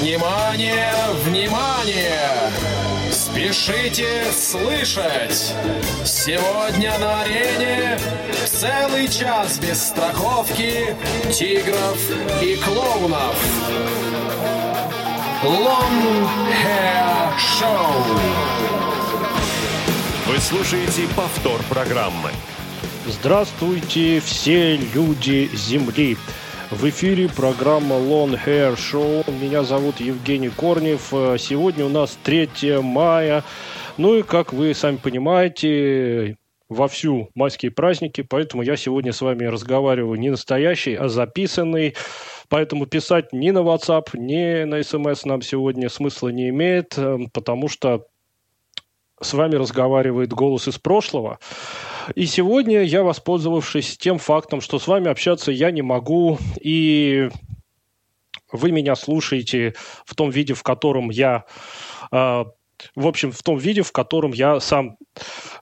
Внимание, внимание! Спешите слышать! Сегодня на арене целый час без страховки тигров и клоунов. Long Hair Show. Вы слушаете повтор программы. Здравствуйте, все люди Земли. В эфире программа Long Hair Show. Меня зовут Евгений Корнев. Сегодня у нас 3 мая. Ну и, как вы сами понимаете, вовсю майские праздники, поэтому я сегодня с вами разговариваю не настоящий, а записанный. Поэтому писать ни на WhatsApp, ни на SMS нам сегодня смысла не имеет, потому что с вами разговаривает голос из прошлого. И сегодня я, воспользовавшись тем фактом, что с вами общаться я не могу, и вы меня слушаете в том виде, в котором я э, в общем, в том виде, в котором я сам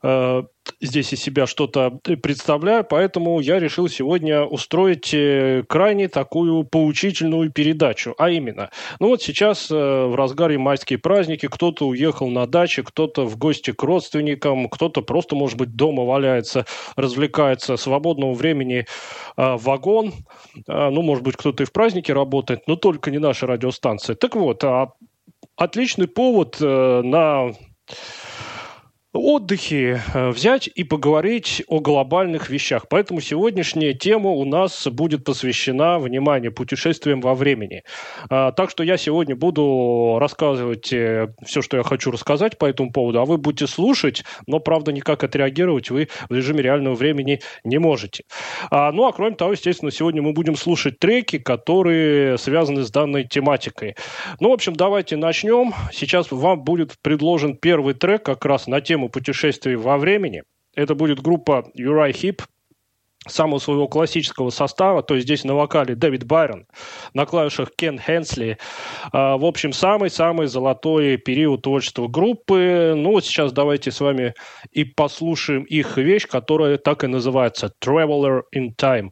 э, здесь из себя что-то представляю, поэтому я решил сегодня устроить э, крайне такую поучительную передачу. А именно, ну вот сейчас э, в разгаре майские праздники, кто-то уехал на даче, кто-то в гости к родственникам, кто-то просто, может быть, дома валяется, развлекается, свободного времени э, вагон, э, ну, может быть, кто-то и в празднике работает, но только не наша радиостанция. Так вот, а отличный повод э, на отдыхе э, взять и поговорить о глобальных вещах. Поэтому сегодняшняя тема у нас будет посвящена, внимание, путешествиям во времени. А, так что я сегодня буду рассказывать э, все, что я хочу рассказать по этому поводу, а вы будете слушать, но, правда, никак отреагировать вы в режиме реального времени не можете. А, ну, а кроме того, естественно, сегодня мы будем слушать треки, которые связаны с данной тематикой. Ну, в общем, давайте начнем. Сейчас вам будет предложен первый трек как раз на тему тему путешествий во времени. Это будет группа Uri Hip, самого своего классического состава, то есть здесь на вокале Дэвид Байрон, на клавишах Кен Хенсли. А, в общем, самый-самый золотой период творчества группы. Ну вот сейчас давайте с вами и послушаем их вещь, которая так и называется «Traveler in Time».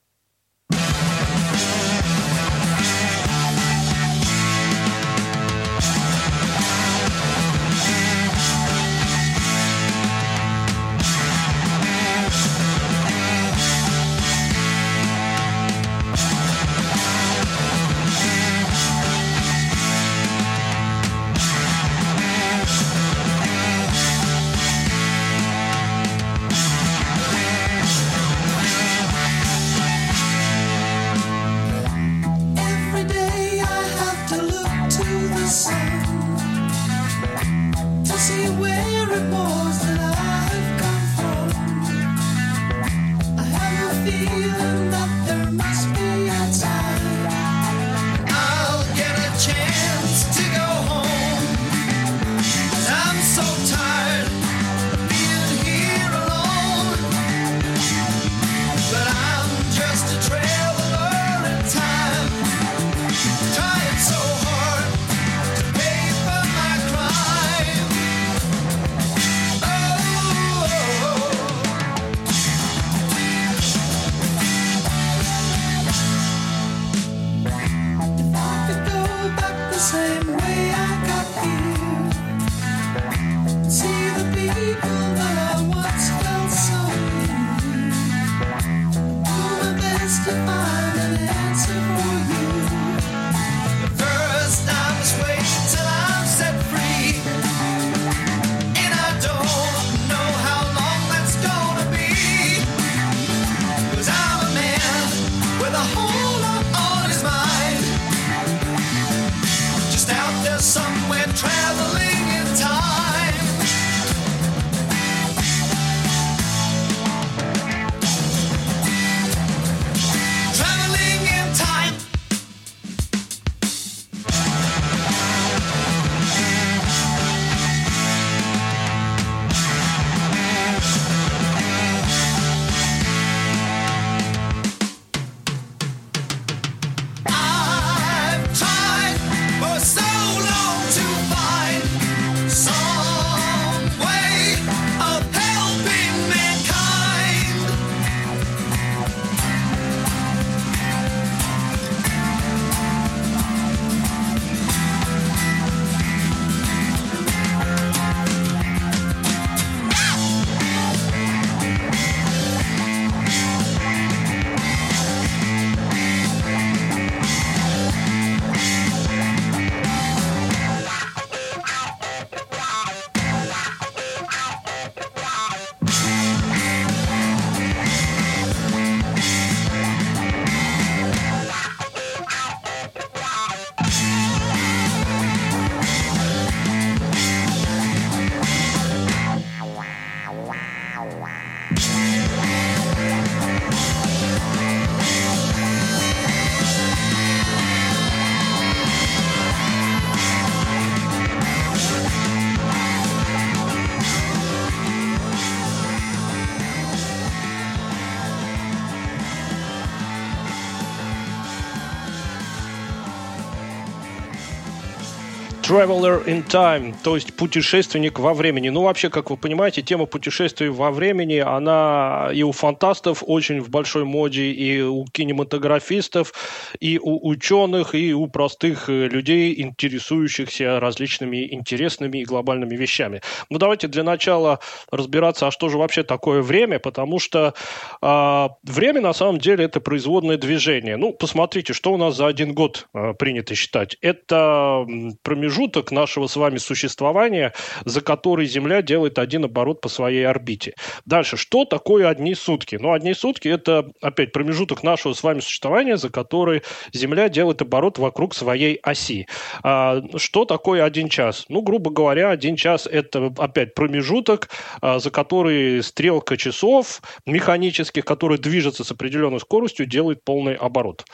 Traveler in Time, то есть путешественник во времени. Ну, вообще, как вы понимаете, тема путешествий во времени, она и у фантастов очень в большой моде, и у кинематографистов, и у ученых, и у простых э, людей, интересующихся различными интересными и глобальными вещами. Ну, давайте для начала разбираться, а что же вообще такое время, потому что э, время, на самом деле, это производное движение. Ну, посмотрите, что у нас за один год э, принято считать. Это промежуток промежуток нашего с вами существования, за который Земля делает один оборот по своей орбите. Дальше, что такое одни сутки? Ну, одни сутки – это, опять, промежуток нашего с вами существования, за который Земля делает оборот вокруг своей оси. А, что такое один час? Ну, грубо говоря, один час – это, опять, промежуток, а, за который стрелка часов механических, которые движется с определенной скоростью, делает полный оборот.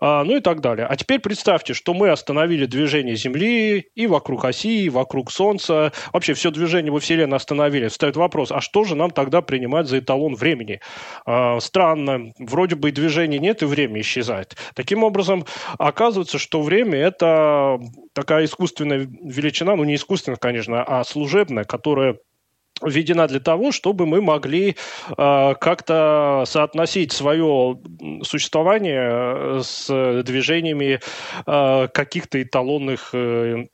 А, ну и так далее. А теперь представьте, что мы остановили движение Земли и вокруг оси, и вокруг Солнца. Вообще все движение во Вселенной остановили. Встает вопрос, а что же нам тогда принимать за эталон времени? А, странно. Вроде бы и движения нет, и время исчезает. Таким образом, оказывается, что время – это такая искусственная величина, ну не искусственная, конечно, а служебная, которая введена для того, чтобы мы могли э, как-то соотносить свое существование э, с движениями э, каких-то эталонных э,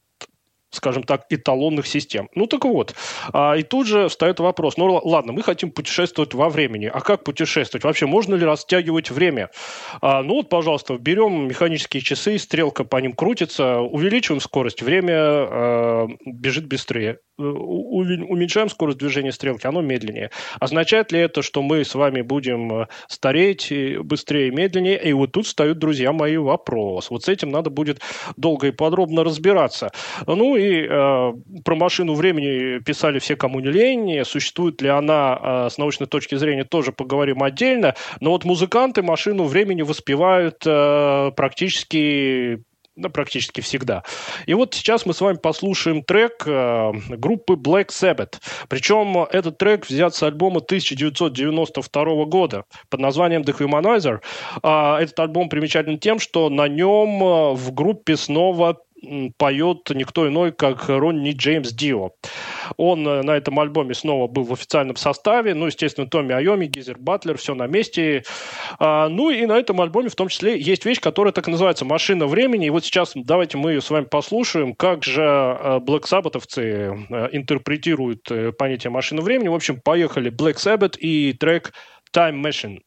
скажем так, эталонных систем. Ну так вот, а, и тут же встает вопрос, ну ладно, мы хотим путешествовать во времени, а как путешествовать? Вообще можно ли растягивать время? А, ну вот, пожалуйста, берем механические часы, стрелка по ним крутится, увеличиваем скорость, время а, бежит быстрее. Э, уменьшаем скорость движения стрелки, оно медленнее. Означает ли это, что мы с вами будем э, стареть быстрее и медленнее? И вот тут встают, друзья мои, вопрос. Вот с этим надо будет долго и подробно разбираться. Ну и э, про машину времени писали все, кому не лень. Существует ли она э, с научной точки зрения, тоже поговорим отдельно. Но вот музыканты машину времени воспевают э, практически да, практически всегда. И вот сейчас мы с вами послушаем трек э, группы Black Sabbath. Причем этот трек взят с альбома 1992 года под названием The Humanizer. Э, этот альбом примечателен тем, что на нем в группе снова поет никто иной, как Ронни Джеймс Дио. Он э, на этом альбоме снова был в официальном составе. Ну, естественно, Томми Айоми, Гизер Батлер, все на месте. А, ну, и на этом альбоме в том числе есть вещь, которая так называется «Машина времени». И вот сейчас давайте мы ее с вами послушаем, как же э, Black Sabbathовцы э, интерпретируют понятие «машина времени». В общем, поехали Black Sabbath и трек «Time Machine».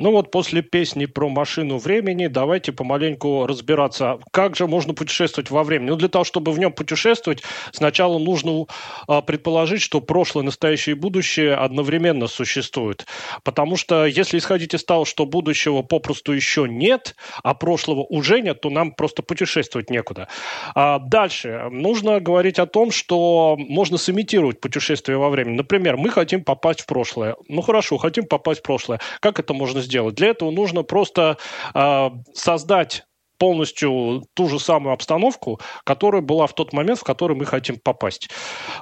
Ну вот после песни про машину времени давайте помаленьку разбираться, как же можно путешествовать во времени. Ну для того, чтобы в нем путешествовать, сначала нужно а, предположить, что прошлое, настоящее и будущее одновременно существуют. Потому что если исходить из того, что будущего попросту еще нет, а прошлого уже нет, то нам просто путешествовать некуда. А дальше нужно говорить о том, что можно сымитировать путешествие во времени. Например, мы хотим попасть в прошлое. Ну хорошо, хотим попасть в прошлое. Как это можно сделать? Для этого нужно просто э, создать полностью ту же самую обстановку, которая была в тот момент, в который мы хотим попасть.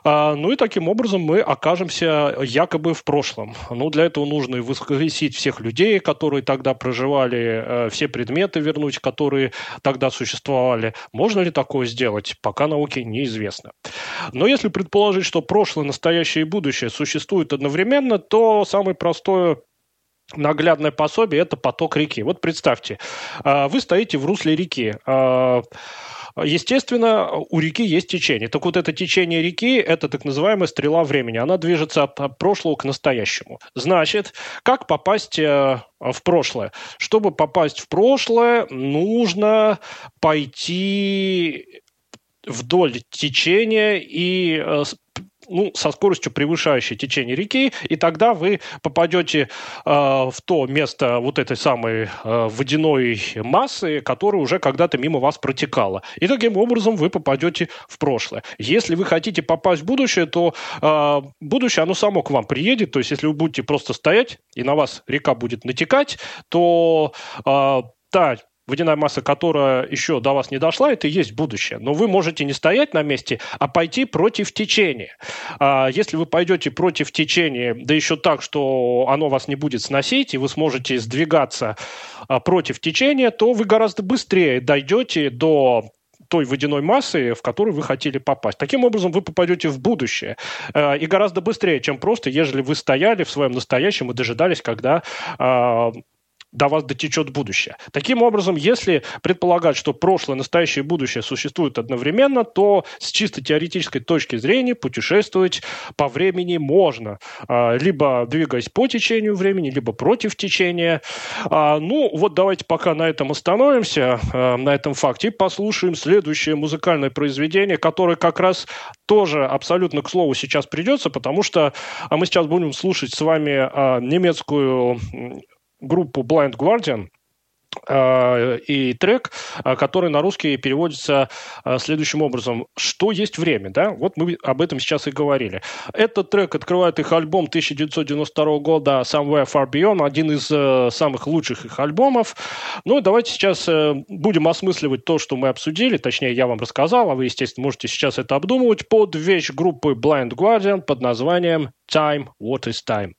А, ну и таким образом мы окажемся якобы в прошлом. Ну, для этого нужно воскресить всех людей, которые тогда проживали, э, все предметы вернуть, которые тогда существовали. Можно ли такое сделать, пока науке неизвестно. Но если предположить, что прошлое, настоящее и будущее существуют одновременно, то самое простое наглядное пособие – это поток реки. Вот представьте, а, вы стоите в русле реки. А, естественно, у реки есть течение. Так вот, это течение реки – это так называемая стрела времени. Она движется от прошлого к настоящему. Значит, как попасть э, в прошлое? Чтобы попасть в прошлое, нужно пойти вдоль течения и э, ну, со скоростью превышающей течение реки, и тогда вы попадете э, в то место вот этой самой э, водяной массы, которая уже когда-то мимо вас протекала. И таким образом вы попадете в прошлое. Если вы хотите попасть в будущее, то э, будущее, оно само к вам приедет. То есть, если вы будете просто стоять, и на вас река будет натекать, то э, та водяная масса, которая еще до вас не дошла, это и есть будущее. Но вы можете не стоять на месте, а пойти против течения. А если вы пойдете против течения, да еще так, что оно вас не будет сносить, и вы сможете сдвигаться а, против течения, то вы гораздо быстрее дойдете до той водяной массы, в которую вы хотели попасть. Таким образом, вы попадете в будущее. А, и гораздо быстрее, чем просто, ежели вы стояли в своем настоящем и дожидались, когда до вас дотечет будущее. Таким образом, если предполагать, что прошлое, настоящее и будущее существуют одновременно, то с чисто теоретической точки зрения путешествовать по времени можно, а, либо двигаясь по течению времени, либо против течения. А, ну, вот давайте пока на этом остановимся, а, на этом факте, и послушаем следующее музыкальное произведение, которое как раз тоже абсолютно к слову сейчас придется, потому что мы сейчас будем слушать с вами немецкую группу Blind Guardian, э, и трек, э, который на русский переводится э, следующим образом. Что есть время, да? Вот мы об этом сейчас и говорили. Этот трек открывает их альбом 1992 года Somewhere Far Beyond, один из самых лучших их альбомов. Ну, давайте сейчас будем осмысливать то, что мы обсудили, точнее, я вам рассказал, а вы, естественно, можете сейчас это обдумывать под вещь группы Blind Guardian под названием Time, What is Time.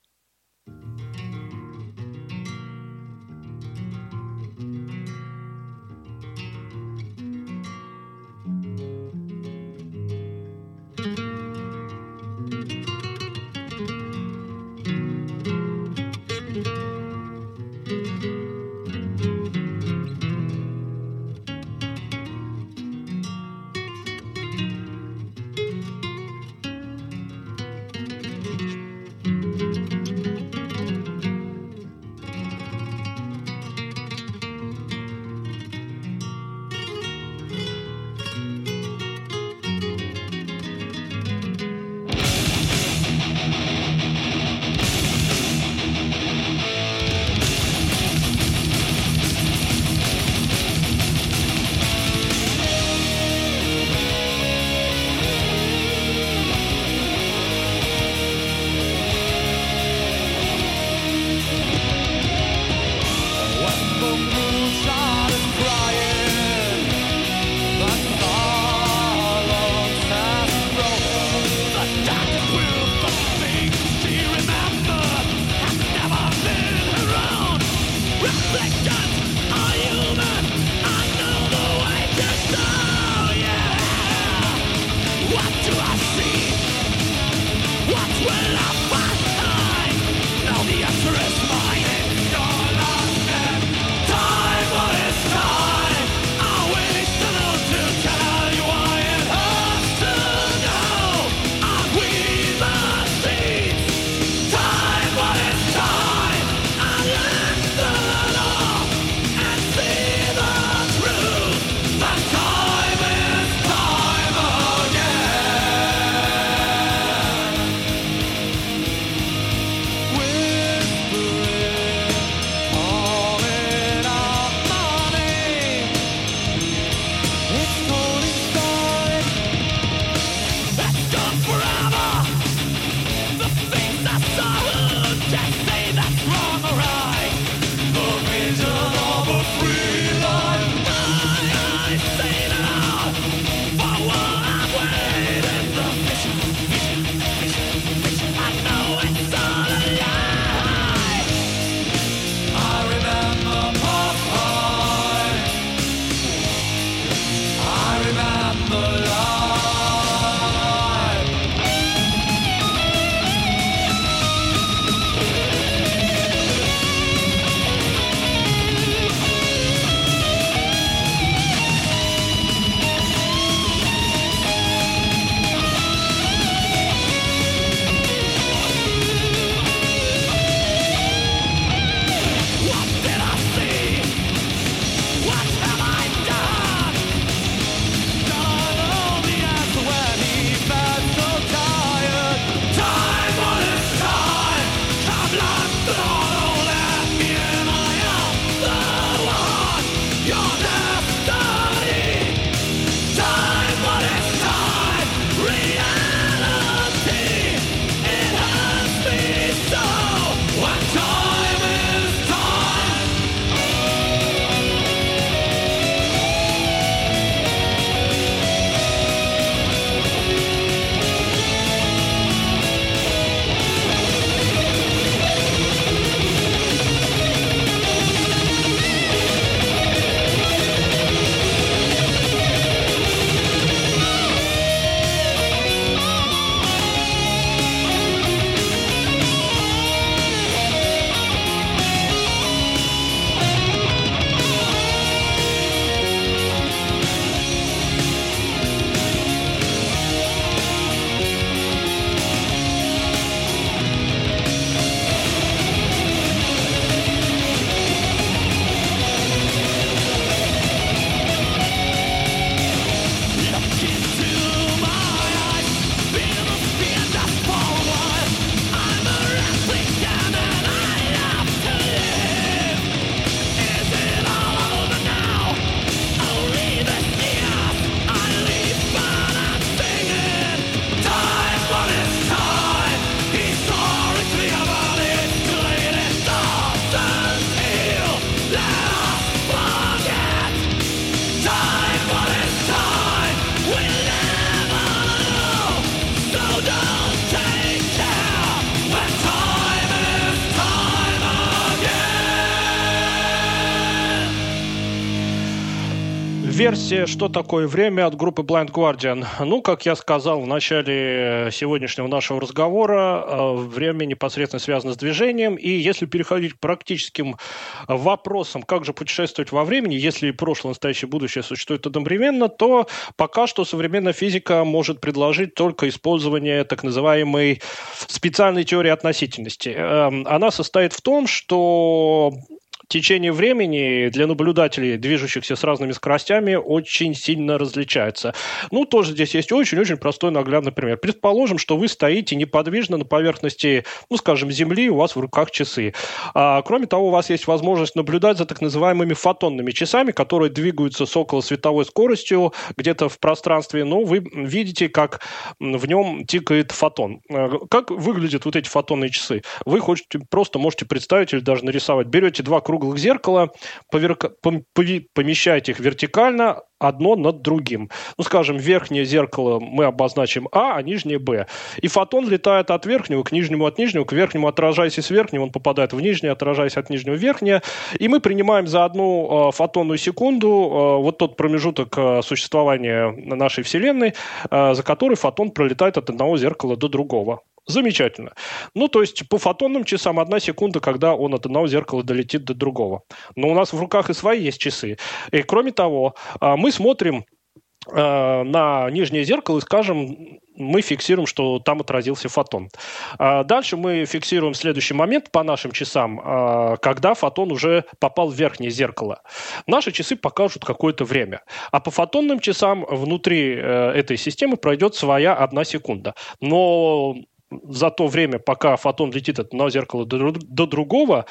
Версия «Что такое время» от группы Blind Guardian. Ну, как я сказал в начале сегодняшнего нашего разговора, э, время непосредственно связано с движением, и если переходить к практическим вопросам, как же путешествовать во времени, если прошлое, настоящее, будущее существуют одновременно, то пока что современная физика может предложить только использование так называемой специальной теории относительности. Эм, она состоит в том, что течение времени для наблюдателей, движущихся с разными скоростями, очень сильно различается. Ну, тоже здесь есть очень-очень простой наглядный пример. Предположим, что вы стоите неподвижно на поверхности, ну, скажем, Земли, у вас в руках часы. А, кроме того, у вас есть возможность наблюдать за так называемыми фотонными часами, которые двигаются с около световой скоростью где-то в пространстве, но вы видите, как в нем тикает фотон. А, как выглядят вот эти фотонные часы? Вы хотите, просто можете представить или даже нарисовать. Берете два круга круглых зеркала, помещаете их вертикально, одно над другим. Ну, скажем, верхнее зеркало мы обозначим А, а нижнее Б. И фотон летает от верхнего к нижнему, от нижнего к верхнему, отражаясь из верхнего, он попадает в нижнее, отражаясь от нижнего в верхнее. И мы принимаем за одну э, фотонную секунду э, вот тот промежуток э, существования нашей Вселенной, э, за который фотон пролетает от одного зеркала до другого. Замечательно. Ну, то есть по фотонным часам одна секунда, когда он от одного зеркала долетит до другого. Но у нас в руках и свои есть часы. И кроме того, а, мы смотрим а, на нижнее зеркало и скажем, мы фиксируем, что там отразился фотон. А дальше мы фиксируем следующий момент по нашим часам, когда фотон уже попал в верхнее зеркало. Наши часы покажут какое-то время. А по фотонным часам внутри э, этой системы пройдет своя одна секунда. Но за то время, пока фотон летит от одного зеркала до, до другого,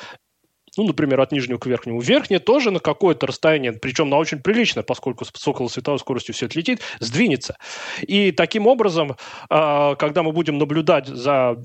ну, например, от нижнего к верхнему. Верхнее тоже на какое-то расстояние, причем на очень приличное, поскольку с около световой скоростью все это летит, сдвинется. И таким образом, а, когда мы будем наблюдать за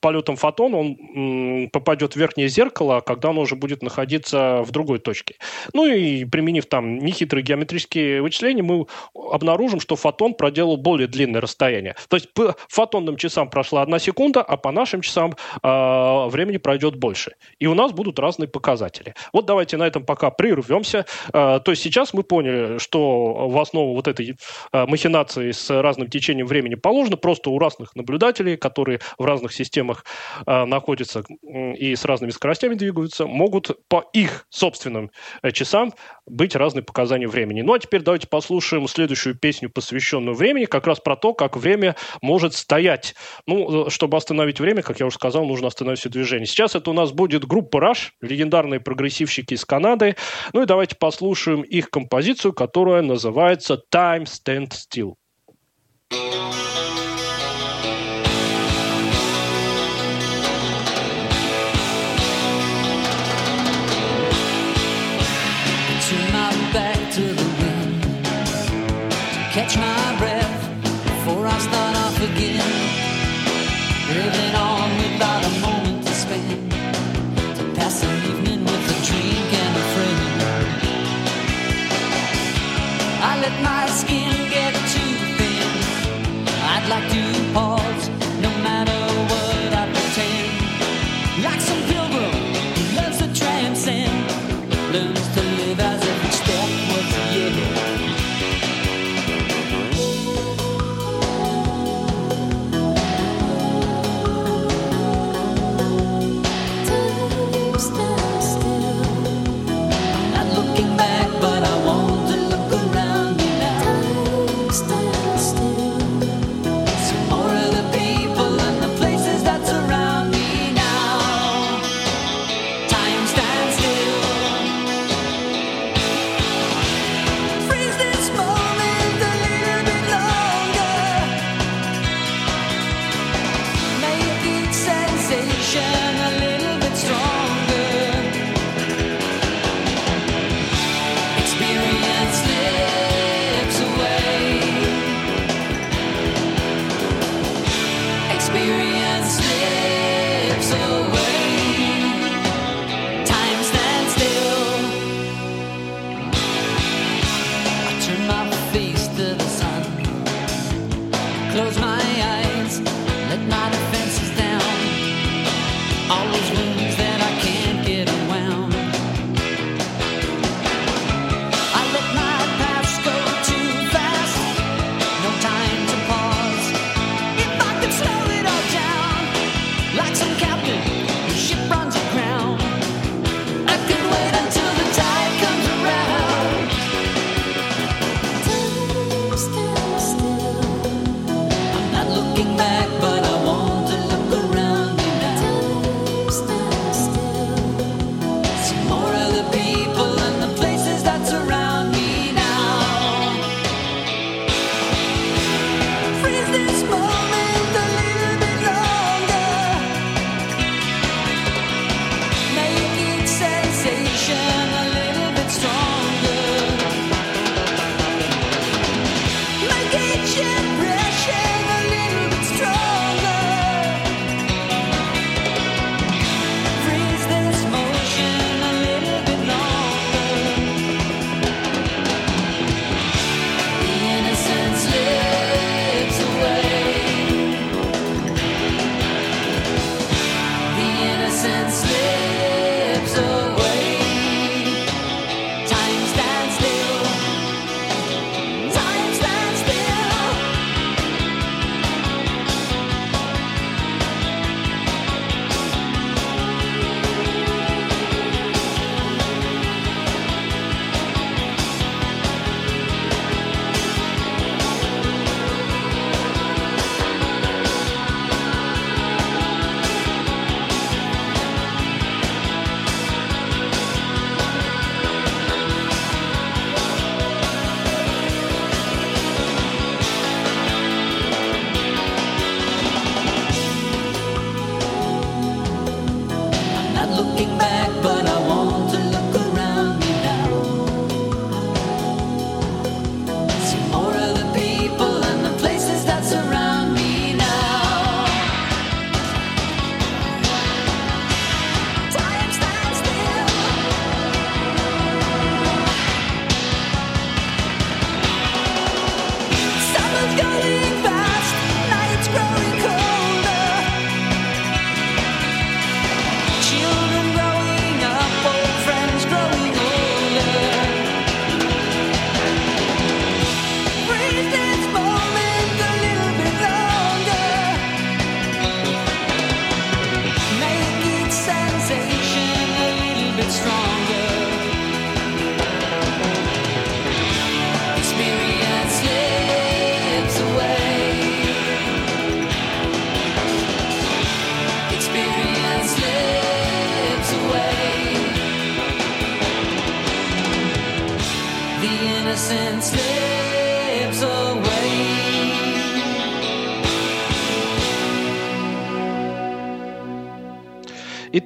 полетом фотона, он попадет в верхнее зеркало, когда оно уже будет находиться в другой точке. Ну и применив там нехитрые геометрические вычисления, мы обнаружим, что фотон проделал более длинное расстояние. То есть по фотонным часам прошла одна секунда, а по нашим часам времени пройдет больше. И у нас будут разные показатели. Вот давайте на этом пока прервемся. А, то есть сейчас мы поняли, что в основу вот этой а, махинации с разным течением времени положено просто у разных наблюдателей, которые в разных системах а, находятся и с разными скоростями двигаются, могут по их собственным э, часам быть разные показания времени. Ну а теперь давайте послушаем следующую песню, посвященную времени, как раз про то, как время может стоять. Ну, э, чтобы остановить время, как я уже сказал, нужно остановить все движение. Сейчас это у нас будет группа Rush, легендарные прогрессивщики из Канады. Ну и давайте послушаем их композицию, которая называется «Time Stand Still». catch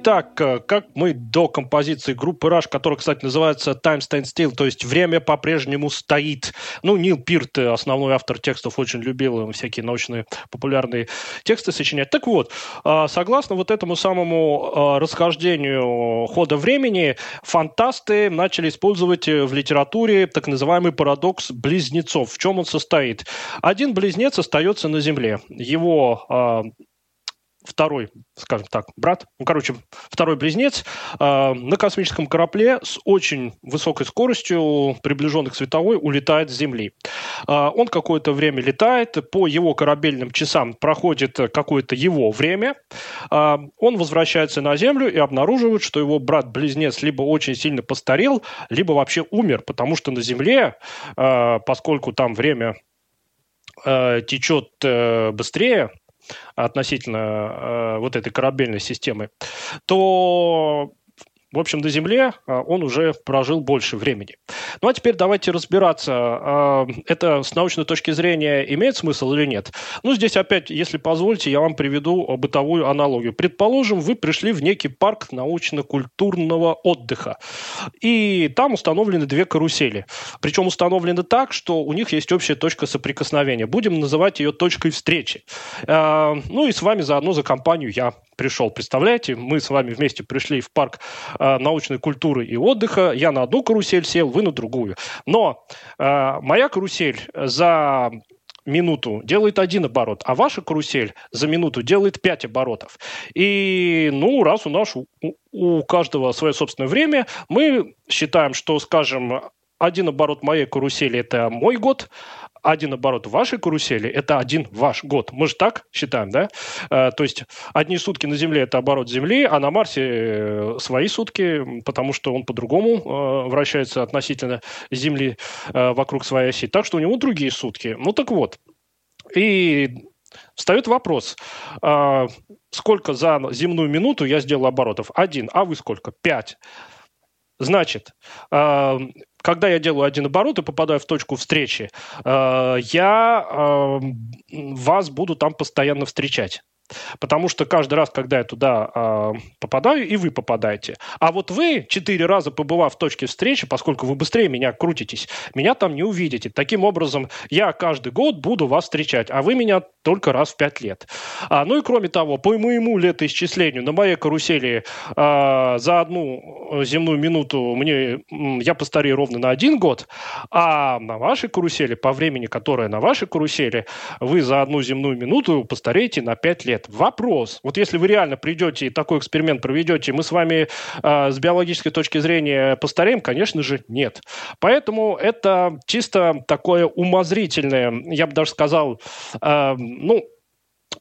Итак, э, как мы до композиции группы Rush, которая, кстати, называется Time Stand Still, то есть время по-прежнему стоит. Ну, Нил Пирт, э, основной автор текстов, очень любил всякие научные популярные тексты сочинять. Так вот, э, согласно вот этому самому расхождению хода времени, фантасты начали использовать в литературе так называемый парадокс близнецов. В чем он состоит? Один близнец остается на Земле. Его второй, скажем так, брат, ну, короче, второй близнец э, на космическом корабле с очень высокой скоростью, приближенной к световой, улетает с Земли. Э, он какое-то время летает, по его корабельным часам проходит какое-то его время, э, он возвращается на Землю и обнаруживает, что его брат-близнец либо очень сильно постарел, либо вообще умер, потому что на Земле, э, поскольку там время течет э, быстрее, относительно э, вот этой корабельной системы, то в общем, на Земле а, он уже прожил больше времени. Ну а теперь давайте разбираться, а, это с научной точки зрения имеет смысл или нет. Ну здесь опять, если позволите, я вам приведу бытовую аналогию. Предположим, вы пришли в некий парк научно-культурного отдыха, и там установлены две карусели. Причем установлены так, что у них есть общая точка соприкосновения. Будем называть ее точкой встречи. А, ну и с вами заодно за компанию я пришел. Представляете, мы с вами вместе пришли в парк научной культуры и отдыха. Я на одну карусель сел, вы на другую. Но э, моя карусель за минуту делает один оборот, а ваша карусель за минуту делает пять оборотов. И, ну, раз у нас у, у каждого свое собственное время, мы считаем, что, скажем, один оборот моей карусели – это мой год, один оборот вашей карусели – это один ваш год. Мы же так считаем, да? Э, то есть одни сутки на Земле – это оборот Земли, а на Марсе э, свои сутки, потому что он по-другому э, вращается относительно Земли вокруг своей оси. Так что у него другие сутки. Ну так вот. И Встает вопрос, сколько за земную минуту я сделал оборотов? Один. А вы сколько? Пять. Значит, когда я делаю один оборот и попадаю в точку встречи, э, я э, вас буду там постоянно встречать. Потому что каждый раз, когда я туда э, попадаю, и вы попадаете. А вот вы, четыре раза побывав в точке встречи, поскольку вы быстрее меня крутитесь, меня там не увидите. Таким образом, я каждый год буду вас встречать, а вы меня только раз в пять лет. А, ну и кроме того, по моему летоисчислению, на моей карусели э, за одну земную минуту мне, я постарею ровно на один год, а на вашей карусели, по времени, которое на вашей карусели, вы за одну земную минуту постареете на пять лет. Вопрос. Вот если вы реально придете и такой эксперимент проведете, мы с вами э, с биологической точки зрения постареем? Конечно же, нет. Поэтому это чисто такое умозрительное, я бы даже сказал, э, ну,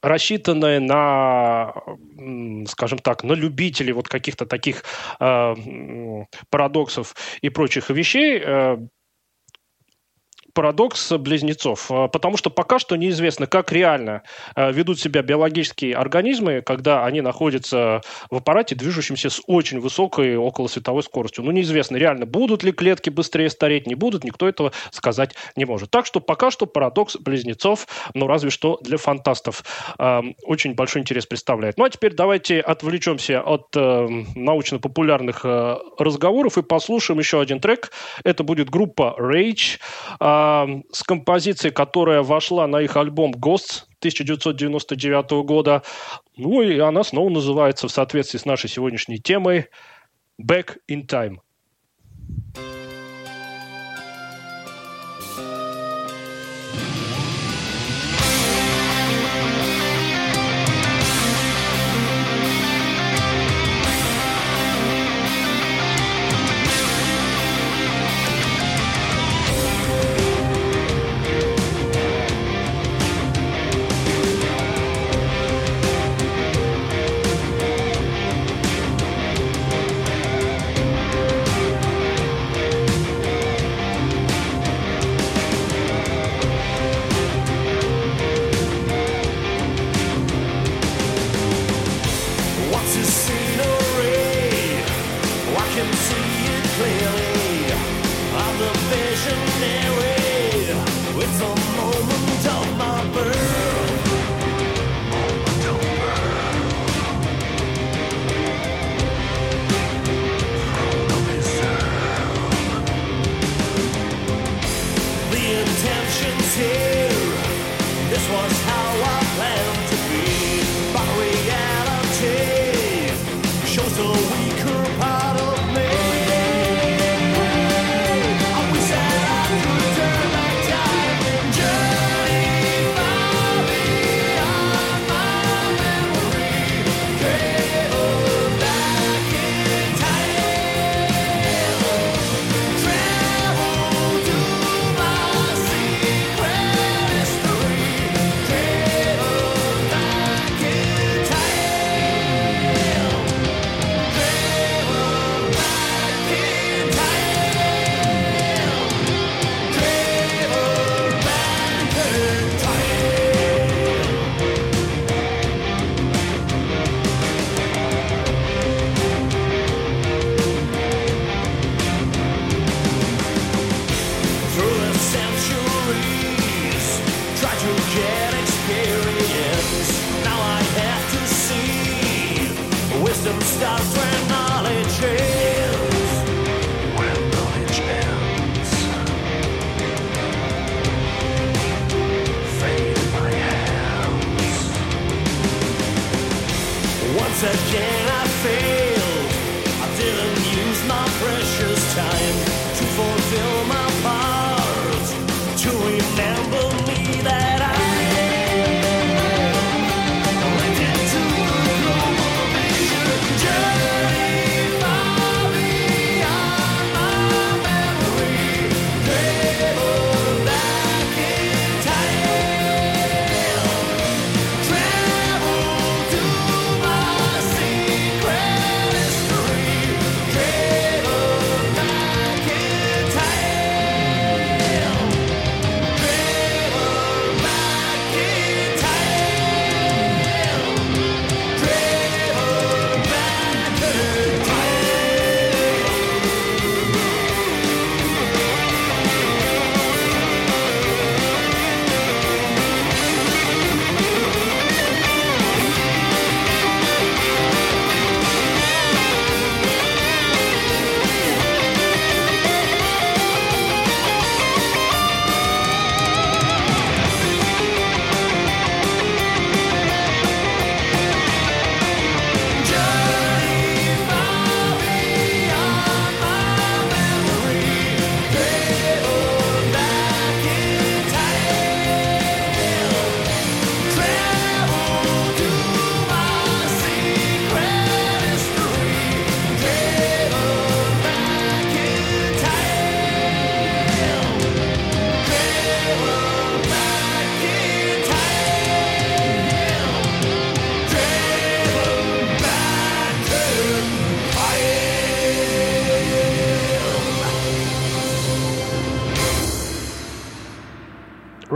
рассчитанное на, скажем так, на любителей вот каких-то таких э, парадоксов и прочих вещей, э, парадокс близнецов, а, потому что пока что неизвестно, как реально а, ведут себя биологические организмы, когда они находятся в аппарате, движущемся с очень высокой околосветовой скоростью. Ну, неизвестно, реально будут ли клетки быстрее стареть, не будут, никто этого сказать не может. Так что пока что парадокс близнецов, ну, разве что для фантастов, а, очень большой интерес представляет. Ну, а теперь давайте отвлечемся от э, научно-популярных э, разговоров и послушаем еще один трек. Это будет группа Rage с композицией, которая вошла на их альбом Ghosts 1999 года. Ну и она снова называется в соответствии с нашей сегодняшней темой Back in Time.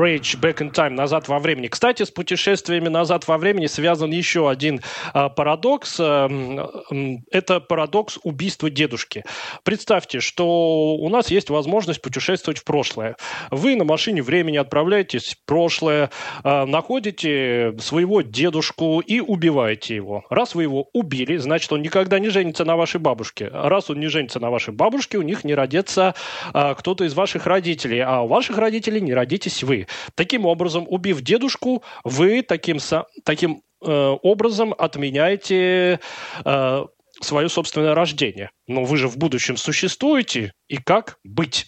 Rage Back in Time, назад во времени. Кстати, с путешествиями назад во времени связан еще один а, парадокс. М, м, это парадокс убийства дедушки. Представьте, что у нас есть возможность путешествовать в прошлое. Вы на машине времени отправляетесь в прошлое, а, находите своего дедушку и убиваете его. Раз вы его убили, значит, он никогда не женится на вашей бабушке. Раз он не женится на вашей бабушке, у них не родится а, кто-то из ваших родителей, а у ваших родителей не родитесь вы. Таким образом, убив дедушку, вы таким, таким э, образом отменяете э, свое собственное рождение. Но вы же в будущем существуете, и как быть?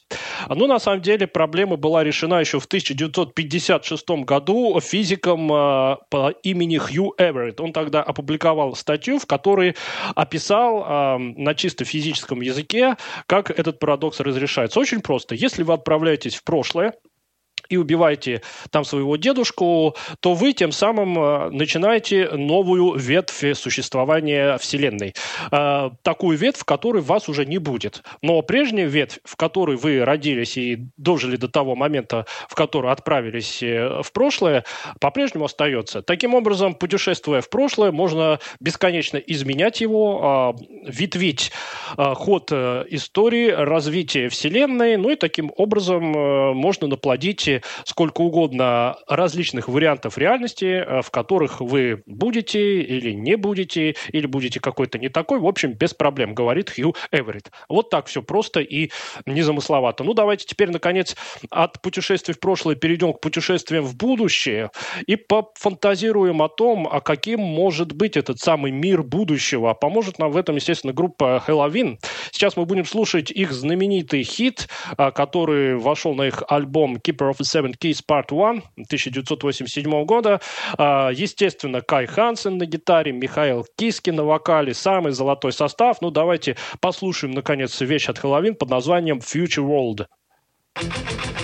Ну, на самом деле, проблема была решена еще в 1956 году физиком э, по имени Хью Эверетт. Он тогда опубликовал статью, в которой описал э, на чисто физическом языке, как этот парадокс разрешается. Очень просто. Если вы отправляетесь в прошлое, и убиваете там своего дедушку, то вы тем самым э, начинаете новую ветвь существования Вселенной. Э, Такую ветвь, в которой вас уже не будет. Но прежняя ветвь, в которой вы родились и дожили до того момента, в который отправились э, в прошлое, по-прежнему остается. Таким образом, путешествуя в прошлое, можно бесконечно изменять его, э, ветвить э, ход истории, развитие Вселенной, ну и таким образом можно наплодить сколько угодно различных вариантов реальности, э, в которых вы будете или не будете, или будете какой-то не такой. В общем, без проблем, говорит Хью Эверетт. Вот так все просто и незамысловато. Ну, давайте теперь, наконец, от путешествий в прошлое перейдем к путешествиям в будущее и пофантазируем о том, а каким может быть этот самый мир будущего. Поможет нам в этом, естественно, группа Halloween. Сейчас мы будем слушать их знаменитый хит, а, который вошел на их альбом Keeper of the Seven Keys Part 1 1987 года. А, Естественно, Кай Хансен на гитаре, Михаэль Киске на вокале, самый золотой состав. Ну, давайте послушаем, наконец, вещь от Helloween под названием Future World. If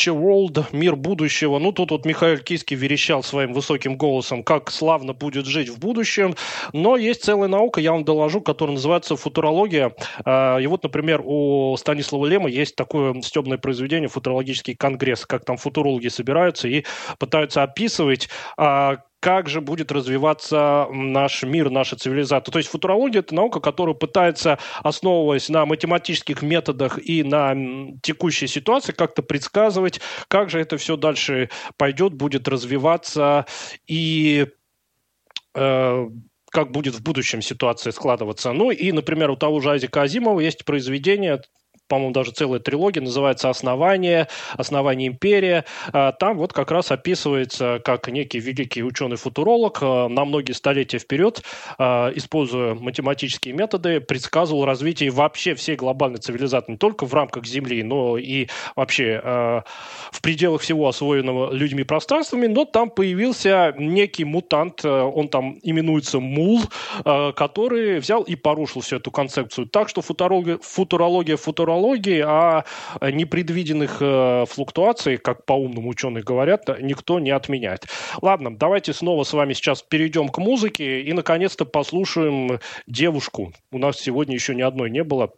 Future World, мир будущего. Ну, тут вот Михаил Киский верещал своим высоким голосом, как славно будет жить в будущем. Но есть целая наука, я вам доложу, которая называется футурология. А, И вот, например, у Станислава Лема есть такое стебное произведение «Футурологический конгресс», как там футурологи собираются и пытаются описывать, а, как же будет развиваться наш мир, наша цивилизация. То есть футурология – это наука, которая пытается, основываясь на математических методах и на текущей ситуации, как-то предсказывать, как же это все дальше пойдет, будет развиваться и э, как будет в будущем ситуация складываться. Ну и, например, у того же Азика Азимова есть произведение, по-моему, даже целая трилогия, называется «Основание», «Основание империи». А, Там вот как раз описывается, как некий великий ученый-футуролог а, на многие столетия вперед, а, используя математические методы, предсказывал развитие вообще всей глобальной цивилизации, не только в рамках Земли, но и вообще в пределах всего освоенного людьми пространствами, но там появился некий мутант, он там именуется Мул, который взял и порушил всю эту концепцию. Так что футурология, футурология футурологии, а непредвиденных э, флуктуаций, как по-умному ученые говорят, никто не отменяет. Ладно, давайте снова с вами сейчас перейдем к музыке и, наконец-то, послушаем девушку. У нас сегодня еще ни одной не было.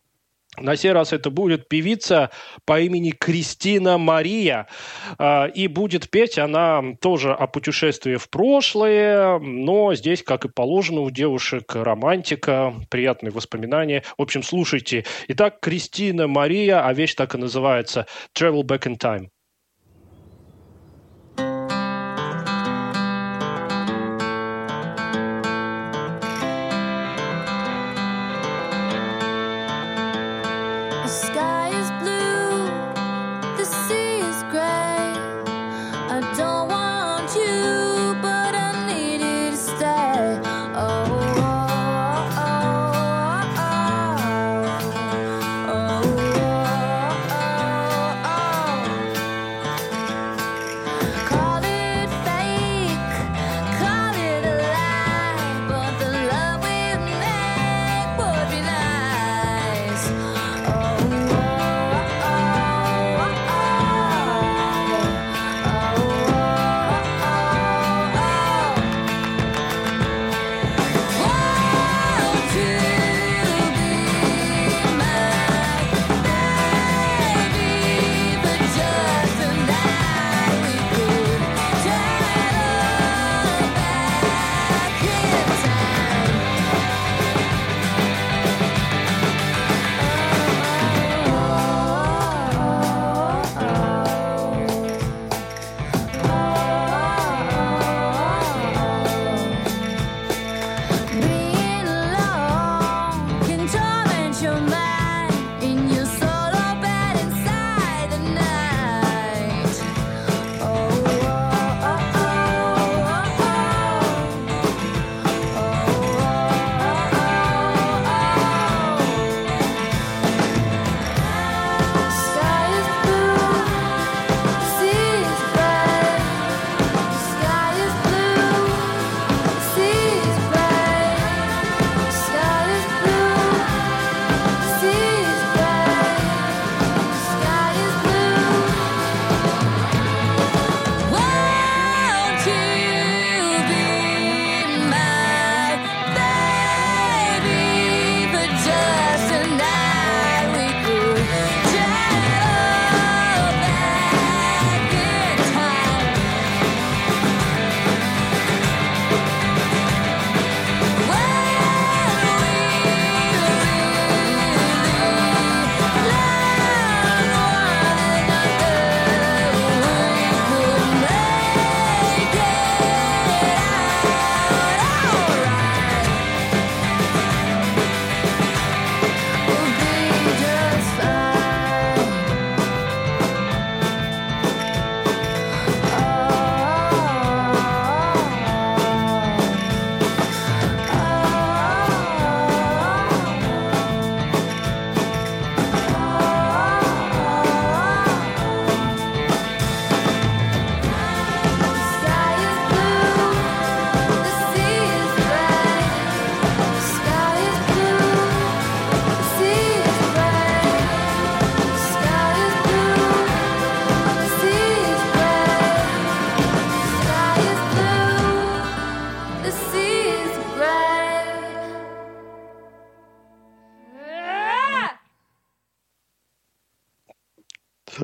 На сей раз это будет певица по имени Кристина Мария. А, И будет петь она тоже о путешествии в прошлое, но здесь, как и положено у девушек, романтика, приятные воспоминания. В общем, слушайте. Итак, Кристина Мария, а вещь так и называется «Travel Back in Time».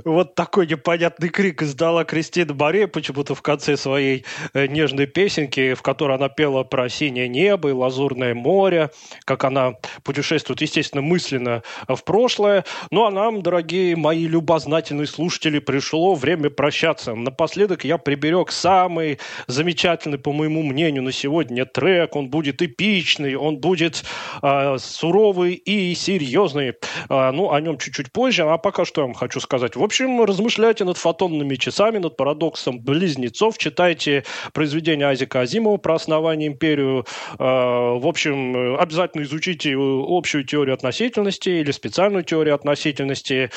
Вот такой непонятный крик издала Кристина Баре почему-то в конце своей э, нежной песенки, в которой она пела про синее небо и лазурное море, как она путешествует, естественно, мысленно в прошлое. Ну а нам, дорогие мои любознательные слушатели, пришло время прощаться. Напоследок я приберег самый замечательный, по моему мнению, на сегодня трек. Он будет эпичный, он будет э, суровый и серьезный. Э, ну, о нем чуть-чуть позже. А пока что я вам хочу сказать. В общем, размышляйте над фотонными часами, над парадоксом близнецов, читайте произведения Азика Азимова про основание империю. Э, в общем, обязательно изучите общую теорию относительности или специальную теорию относительности.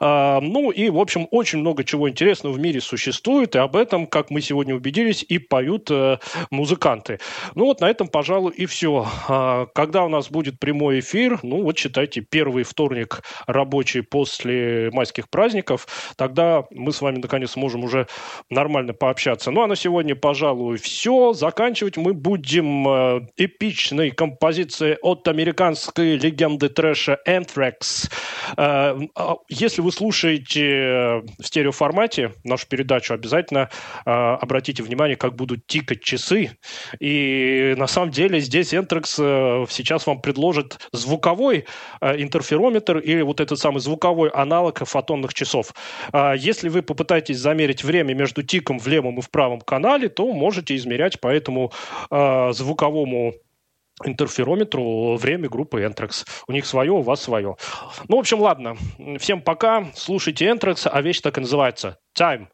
Э, ну и, в общем, очень много чего интересного в мире существует, и об этом, как мы сегодня убедились, и поют э, музыканты. Ну вот на этом, пожалуй, и все. Когда у нас будет прямой эфир, ну вот считайте, первый вторник рабочий после майских праздников, тогда мы с вами наконец сможем уже нормально пообщаться. Ну а на сегодня, пожалуй, все. Заканчивать мы будем э, эпичной композицией от американской легенды трэша Anthrax. Э, а, Если вы слушаете в стереоформате нашу передачу, обязательно э, обратите внимание, как будут тикать часы. И на самом деле здесь Anthrax э, сейчас вам предложит звуковой э, интерферометр или вот этот самый звуковой аналог фотонных часов. А Если вы попытаетесь замерить время между тиком в левом и в правом канале, то можете измерять по этому э, звуковому интерферометру время группы Anthrax. У них свое, у вас свое. Ну, в общем, ладно. Всем пока. Слушайте Anthrax, а вещь так и называется. Time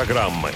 программы.